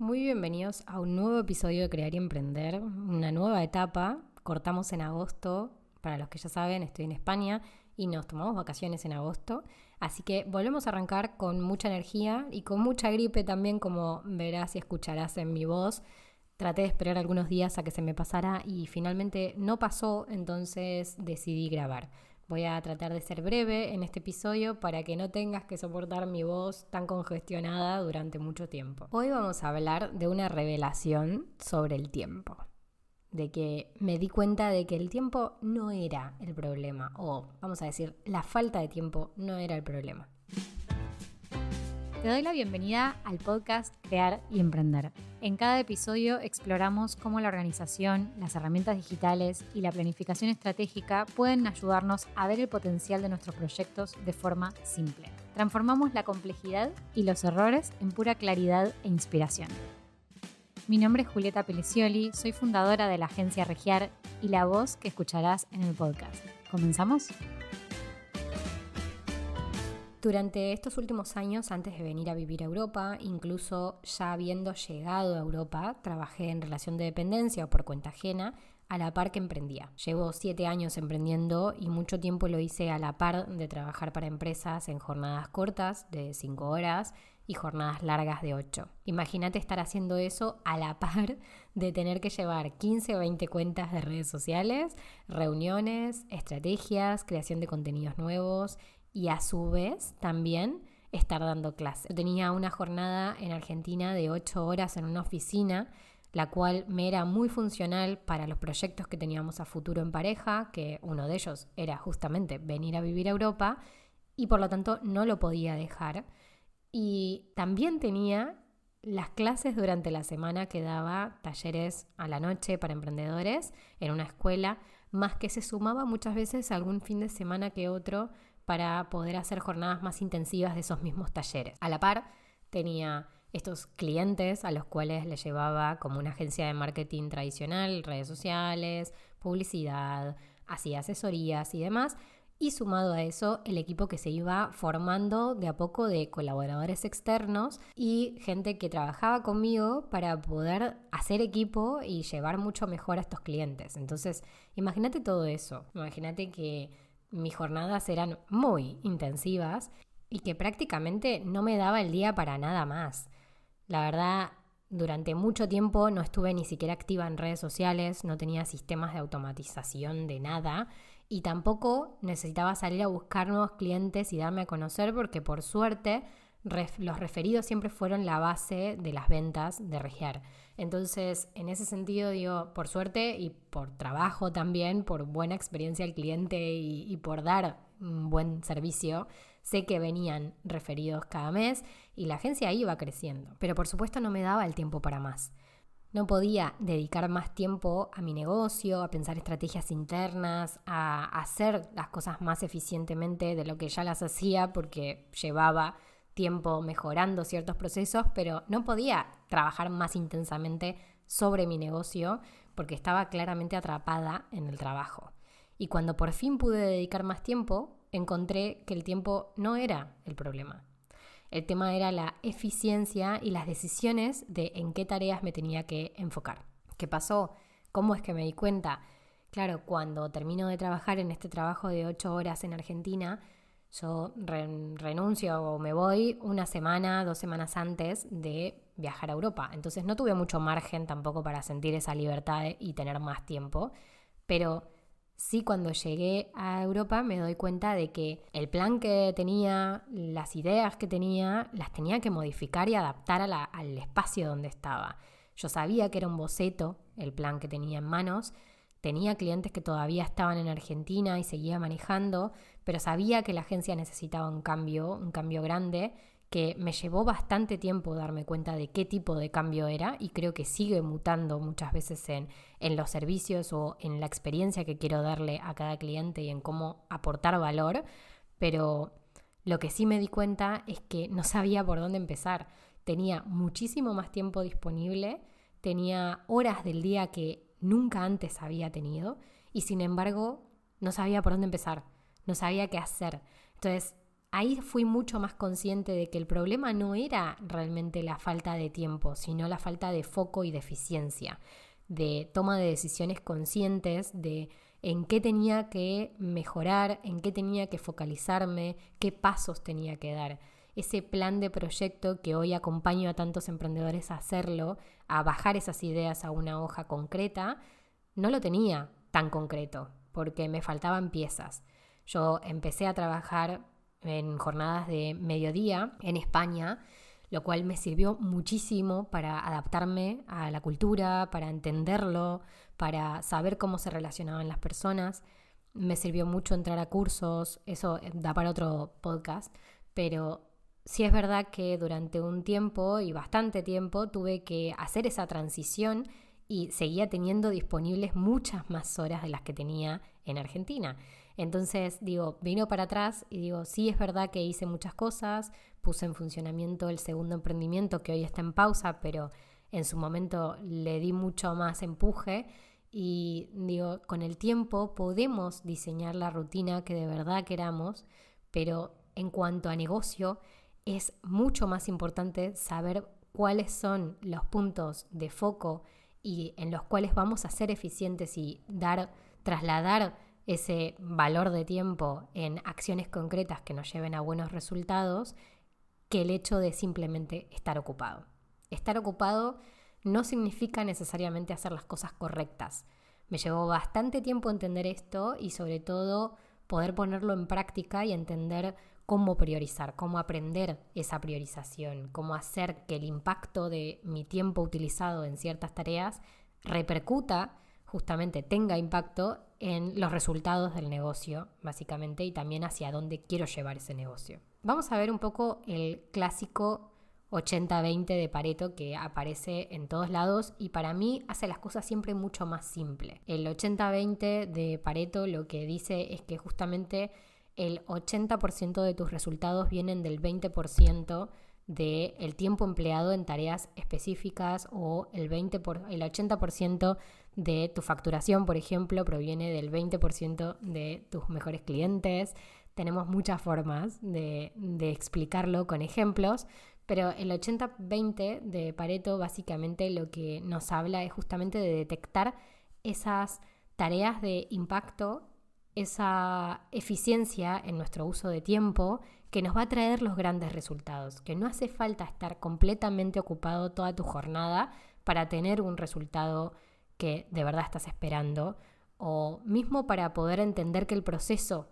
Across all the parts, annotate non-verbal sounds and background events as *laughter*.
Muy bienvenidos a un nuevo episodio de Crear y Emprender, una nueva etapa. Cortamos en agosto, para los que ya saben, estoy en España y nos tomamos vacaciones en agosto, así que volvemos a arrancar con mucha energía y con mucha gripe también, como verás y escucharás en mi voz. Traté de esperar algunos días a que se me pasara y finalmente no pasó, entonces decidí grabar. Voy a tratar de ser breve en este episodio para que no tengas que soportar mi voz tan congestionada durante mucho tiempo. Hoy vamos a hablar de una revelación sobre el tiempo. De que me di cuenta de que el tiempo no era el problema, o vamos a decir, la falta de tiempo no era el problema. Te doy la bienvenida al podcast Crear y Emprender. En cada episodio exploramos cómo la organización, las herramientas digitales y la planificación estratégica pueden ayudarnos a ver el potencial de nuestros proyectos de forma simple. Transformamos la complejidad y los errores en pura claridad e inspiración. Mi nombre es Julieta Pelicioli, soy fundadora de la agencia Regiar y la voz que escucharás en el podcast. ¿Comenzamos? Durante estos últimos años, antes de venir a vivir a Europa, incluso ya habiendo llegado a Europa, trabajé en relación de dependencia o por cuenta ajena a la par que emprendía. Llevo siete años emprendiendo y mucho tiempo lo hice a la par de trabajar para empresas en jornadas cortas de cinco horas y jornadas largas de ocho. Imagínate estar haciendo eso a la par de tener que llevar 15 o 20 cuentas de redes sociales, reuniones, estrategias, creación de contenidos nuevos y a su vez también estar dando clases. Yo tenía una jornada en Argentina de ocho horas en una oficina, la cual me era muy funcional para los proyectos que teníamos a futuro en pareja, que uno de ellos era justamente venir a vivir a Europa, y por lo tanto no lo podía dejar. Y también tenía las clases durante la semana que daba talleres a la noche para emprendedores en una escuela, más que se sumaba muchas veces algún fin de semana que otro para poder hacer jornadas más intensivas de esos mismos talleres. A la par, tenía estos clientes a los cuales le llevaba como una agencia de marketing tradicional, redes sociales, publicidad, hacía asesorías y demás. Y sumado a eso, el equipo que se iba formando de a poco de colaboradores externos y gente que trabajaba conmigo para poder hacer equipo y llevar mucho mejor a estos clientes. Entonces, imagínate todo eso. Imagínate que mis jornadas eran muy intensivas y que prácticamente no me daba el día para nada más. La verdad, durante mucho tiempo no estuve ni siquiera activa en redes sociales, no tenía sistemas de automatización de nada y tampoco necesitaba salir a buscar nuevos clientes y darme a conocer porque por suerte los referidos siempre fueron la base de las ventas de Regiar. Entonces, en ese sentido, digo, por suerte y por trabajo también, por buena experiencia al cliente y, y por dar un buen servicio, sé que venían referidos cada mes y la agencia iba creciendo. Pero por supuesto no me daba el tiempo para más. No podía dedicar más tiempo a mi negocio, a pensar estrategias internas, a hacer las cosas más eficientemente de lo que ya las hacía porque llevaba tiempo mejorando ciertos procesos, pero no podía trabajar más intensamente sobre mi negocio porque estaba claramente atrapada en el trabajo. Y cuando por fin pude dedicar más tiempo, encontré que el tiempo no era el problema. El tema era la eficiencia y las decisiones de en qué tareas me tenía que enfocar. ¿Qué pasó? ¿Cómo es que me di cuenta? Claro, cuando termino de trabajar en este trabajo de ocho horas en Argentina, yo renuncio o me voy una semana, dos semanas antes de viajar a Europa. Entonces no tuve mucho margen tampoco para sentir esa libertad y tener más tiempo. Pero sí cuando llegué a Europa me doy cuenta de que el plan que tenía, las ideas que tenía, las tenía que modificar y adaptar al espacio donde estaba. Yo sabía que era un boceto el plan que tenía en manos, Tenía clientes que todavía estaban en Argentina y seguía manejando, pero sabía que la agencia necesitaba un cambio, un cambio grande, que me llevó bastante tiempo darme cuenta de qué tipo de cambio era y creo que sigue mutando muchas veces en, en los servicios o en la experiencia que quiero darle a cada cliente y en cómo aportar valor, pero lo que sí me di cuenta es que no sabía por dónde empezar. Tenía muchísimo más tiempo disponible, tenía horas del día que nunca antes había tenido y sin embargo no sabía por dónde empezar, no sabía qué hacer. Entonces ahí fui mucho más consciente de que el problema no era realmente la falta de tiempo, sino la falta de foco y de eficiencia, de toma de decisiones conscientes, de en qué tenía que mejorar, en qué tenía que focalizarme, qué pasos tenía que dar. Ese plan de proyecto que hoy acompaño a tantos emprendedores a hacerlo, a bajar esas ideas a una hoja concreta, no lo tenía tan concreto porque me faltaban piezas. Yo empecé a trabajar en jornadas de mediodía en España, lo cual me sirvió muchísimo para adaptarme a la cultura, para entenderlo, para saber cómo se relacionaban las personas. Me sirvió mucho entrar a cursos, eso eh, da para otro podcast, pero sí es verdad que durante un tiempo y bastante tiempo tuve que hacer esa transición y seguía teniendo disponibles muchas más horas de las que tenía en Argentina. Entonces, digo, vino para atrás y digo, sí es verdad que hice muchas cosas, puse en funcionamiento el segundo emprendimiento que hoy está en pausa, pero en su momento le di mucho más empuje y digo, con el tiempo podemos diseñar la rutina que de verdad queramos, pero en cuanto a negocio es mucho más importante saber cuáles son los puntos de foco y en los cuales vamos a ser eficientes y dar, trasladar ese valor de tiempo en acciones concretas que nos lleven a buenos resultados que el hecho de simplemente estar ocupado. Estar ocupado no significa necesariamente hacer las cosas correctas. Me llevó bastante tiempo entender esto y sobre todo poder ponerlo en práctica y entender cómo priorizar, cómo aprender esa priorización, cómo hacer que el impacto de mi tiempo utilizado en ciertas tareas repercuta, justamente tenga impacto en los resultados del negocio, básicamente, y también hacia dónde quiero llevar ese negocio. Vamos a ver un poco el clásico 80-20 de Pareto que aparece en todos lados y para mí hace las cosas siempre mucho más simple. El 80-20 de Pareto lo que dice es que justamente el 80% de tus resultados vienen del 20% del tiempo empleado en tareas específicas o el, 20 por, el 80% de tu facturación, por ejemplo, proviene del 20% de tus mejores clientes. Tenemos muchas formas de, explicarlo con ejemplos, pero el 80-20 de Pareto básicamente lo que nos habla es justamente de detectar esas tareas de impacto, esa eficiencia en nuestro uso de tiempo que nos va a traer los grandes resultados, que no hace falta estar completamente ocupado toda tu jornada para tener un resultado que de verdad estás esperando, o mismo para poder entender que el proceso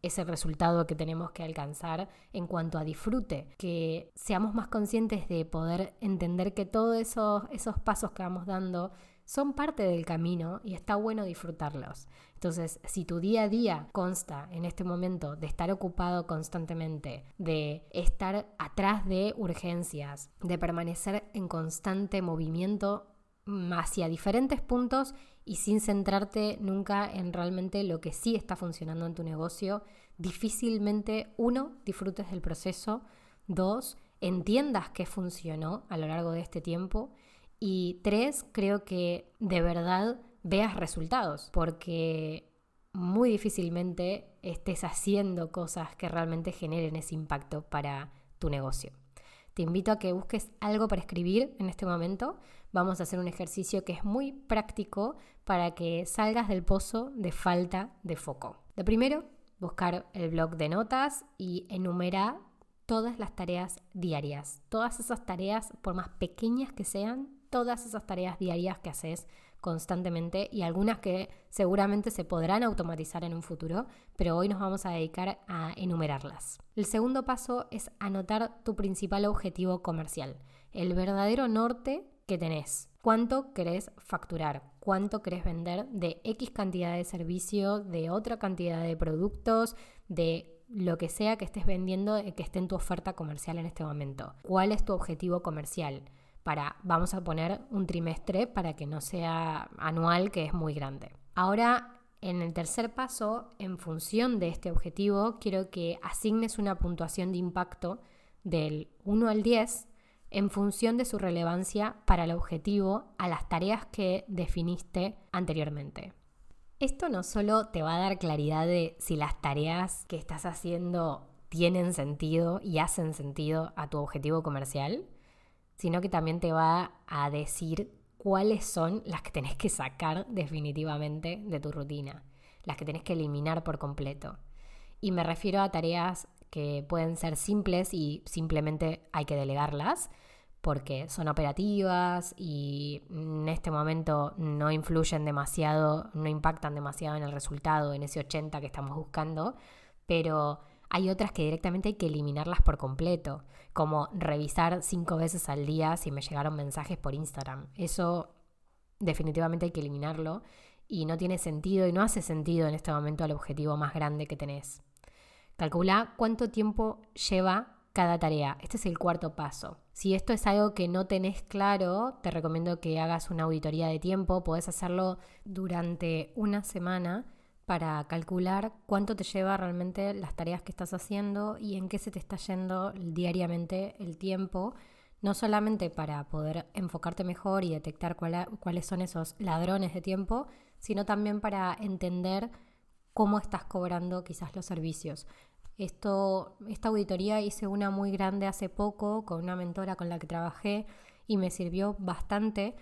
es el resultado que tenemos que alcanzar en cuanto a disfrute, que seamos más conscientes de poder entender que todos esos, esos pasos que vamos dando son parte del camino y está bueno disfrutarlos. Entonces, si tu día a día consta en este momento de estar ocupado constantemente, de estar atrás de urgencias, de permanecer en constante movimiento hacia diferentes puntos y sin centrarte nunca en realmente lo que sí está funcionando en tu negocio, difícilmente, uno, disfrutes del proceso, dos, entiendas qué funcionó a lo largo de este tiempo y tres, creo que de verdad veas resultados, porque muy difícilmente estés haciendo cosas que realmente generen ese impacto para tu negocio. Te invito a que busques algo para escribir en este momento. Vamos a hacer un ejercicio que es muy práctico para que salgas del pozo de falta de foco. De primero, buscar el blog de notas y enumerar todas las tareas diarias. Todas esas tareas, por más pequeñas que sean, todas esas tareas diarias que haces constantemente y algunas que seguramente se podrán automatizar en un futuro, pero hoy nos vamos a dedicar a enumerarlas. El segundo paso es anotar tu principal objetivo comercial, el verdadero norte que tenés. ¿Cuánto querés facturar? ¿Cuánto querés vender de X cantidad de servicio, de otra cantidad de productos, de lo que sea que estés vendiendo que esté en tu oferta comercial en este momento? ¿Cuál es tu objetivo comercial? Para, vamos a poner un trimestre para que no sea anual, que es muy grande. Ahora, en el tercer paso, en función de este objetivo, quiero que asignes una puntuación de impacto del 1 al 10 en función de su relevancia para el objetivo a las tareas que definiste anteriormente. Esto no solo te va a dar claridad de si las tareas que estás haciendo tienen sentido y hacen sentido a tu objetivo comercial, sino que también te va a decir cuáles son las que tenés que sacar definitivamente de tu rutina, las que tenés que eliminar por completo. Y me refiero a tareas que pueden ser simples y simplemente hay que delegarlas porque son operativas y en este momento no influyen demasiado, no impactan demasiado en el resultado, en ese 80 que estamos buscando, pero hay otras que directamente hay que eliminarlas por completo, como revisar cinco veces al día si me llegaron mensajes por Instagram. Eso definitivamente hay que eliminarlo y no tiene sentido y no hace sentido en este momento al objetivo más grande que tenés. Calcula cuánto tiempo lleva cada tarea. Este es el cuarto paso. Si esto es algo que no tenés claro, te recomiendo que hagas una auditoría de tiempo. Podés hacerlo durante una semana para calcular cuánto te lleva realmente las tareas que estás haciendo y en qué se te está yendo diariamente el tiempo, no solamente para poder enfocarte mejor y detectar cuáles son esos ladrones de tiempo, sino también para entender cómo estás cobrando quizás los servicios. Esto, esta auditoría hice una muy grande hace poco con una mentora con la que trabajé y me sirvió bastante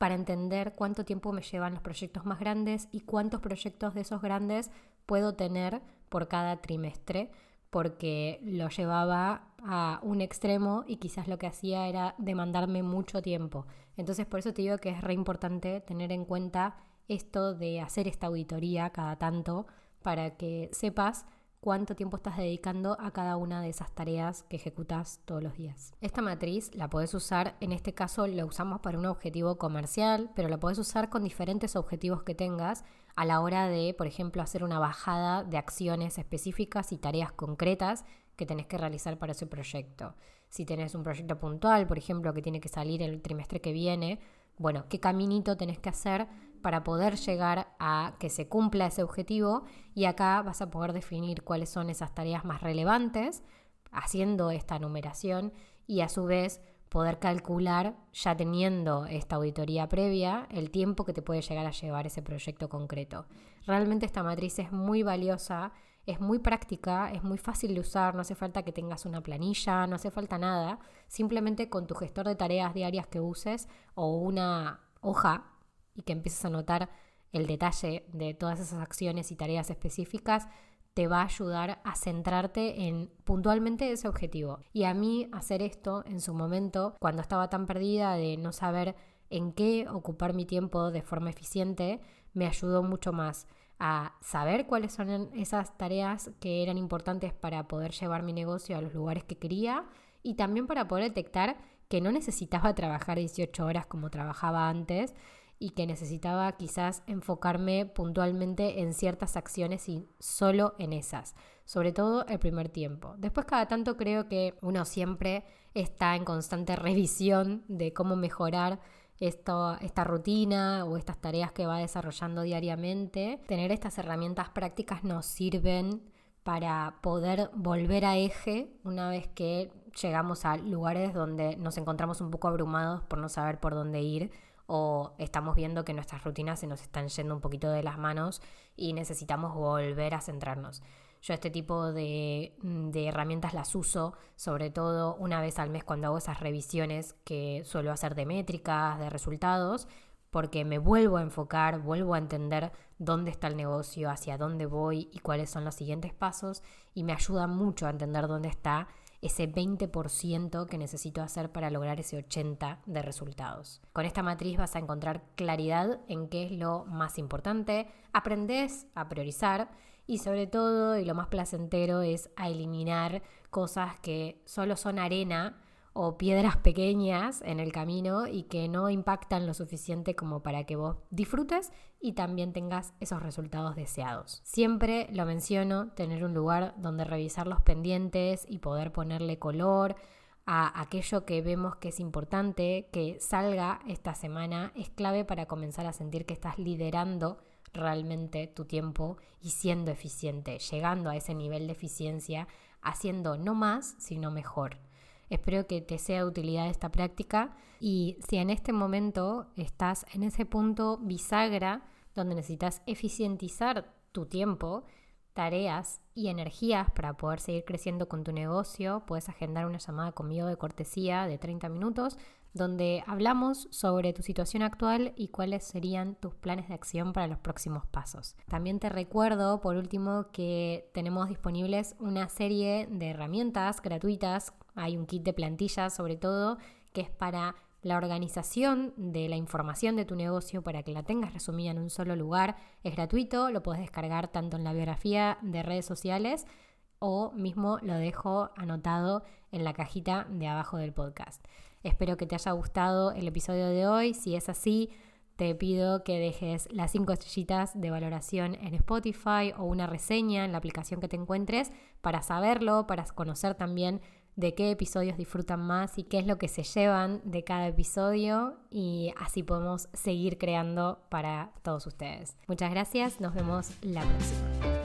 para entender cuánto tiempo me llevan los proyectos más grandes y cuántos proyectos de esos grandes puedo tener por cada trimestre, porque lo llevaba a un extremo y quizás lo que hacía era demandarme mucho tiempo. Entonces por eso te digo que es re importante tener en cuenta esto de hacer esta auditoría cada tanto para que sepas cuánto tiempo estás dedicando a cada una de esas tareas que ejecutas todos los días. Esta matriz la puedes usar, en este caso la usamos para un objetivo comercial, pero la puedes usar con diferentes objetivos que tengas a la hora de, por ejemplo, hacer una bajada de acciones específicas y tareas concretas que tenés que realizar para ese proyecto. Si tenés un proyecto puntual, por ejemplo, que tiene que salir el trimestre que viene, bueno, qué caminito tenés que hacer para poder llegar a que se cumpla ese objetivo y acá vas a poder definir cuáles son esas tareas más relevantes haciendo esta numeración y a su vez poder calcular, ya teniendo esta auditoría previa, el tiempo que te puede llegar a llevar ese proyecto concreto. Realmente esta matriz es muy valiosa, es muy práctica, es muy fácil de usar, no hace falta que tengas una planilla, no hace falta nada, simplemente con tu gestor de tareas diarias que uses o una hoja y que empieces a notar el detalle de todas esas acciones y tareas específicas, te va a ayudar a centrarte en puntualmente ese objetivo. Y a mí hacer esto en su momento, cuando estaba tan perdida de no saber en qué ocupar mi tiempo de forma eficiente, me ayudó mucho más a saber cuáles son esas tareas que eran importantes para poder llevar mi negocio a los lugares que quería y también para poder detectar que no necesitaba trabajar 18 horas como trabajaba antes, y que necesitaba quizás enfocarme puntualmente en ciertas acciones y solo en esas, sobre todo el primer tiempo. Después cada tanto creo que uno siempre está en constante *laughs* revisión de cómo mejorar esta rutina o estas tareas que va desarrollando diariamente. Tener estas herramientas prácticas nos sirven para poder volver a eje una vez que llegamos a lugares donde nos encontramos un poco abrumados por no saber por dónde ir o estamos viendo que nuestras rutinas se nos están yendo un poquito de las manos y necesitamos volver a centrarnos. Yo este tipo de, de, herramientas las uso sobre todo una vez al mes cuando hago esas revisiones que suelo hacer de métricas, de resultados, porque me vuelvo a enfocar, vuelvo a entender dónde está el negocio, hacia dónde voy y cuáles son los siguientes pasos y me ayuda mucho a entender dónde está ese 20% que necesito hacer para lograr ese 80% de resultados. Con esta matriz vas a encontrar claridad en qué es lo más importante, aprendes a priorizar y sobre todo, y lo más placentero, es a eliminar cosas que solo son arena o piedras pequeñas en el camino y que no impactan lo suficiente como para que vos disfrutes y también tengas esos resultados deseados. Siempre lo menciono, tener un lugar donde revisar los pendientes y poder ponerle color a aquello que vemos que es importante, que salga esta semana, es clave para comenzar a sentir que estás liderando realmente tu tiempo y siendo eficiente, llegando a ese nivel de eficiencia, haciendo no más, sino mejor. Espero que te sea de utilidad esta práctica y si en este momento estás en ese punto bisagra donde necesitas eficientizar tu tiempo, tareas y energías para poder seguir creciendo con tu negocio, puedes agendar una llamada conmigo de cortesía de 30 minutos donde hablamos sobre tu situación actual y cuáles serían tus planes de acción para los próximos pasos. También te recuerdo, por último, que tenemos disponibles una serie de herramientas gratuitas. Hay un kit de plantillas sobre todo que es para la organización de la información de tu negocio para que la tengas resumida en un solo lugar. Es gratuito, lo puedes descargar tanto en la biografía de redes sociales o mismo lo dejo anotado en la cajita de abajo del podcast. Espero que te haya gustado el episodio de hoy. Si es así, te pido que dejes las cinco estrellitas de valoración en Spotify o una reseña en la aplicación que te encuentres para saberlo, para conocer también de qué episodios disfrutan más y qué es lo que se llevan de cada episodio y así podemos seguir creando para todos ustedes. Muchas gracias, nos vemos la próxima.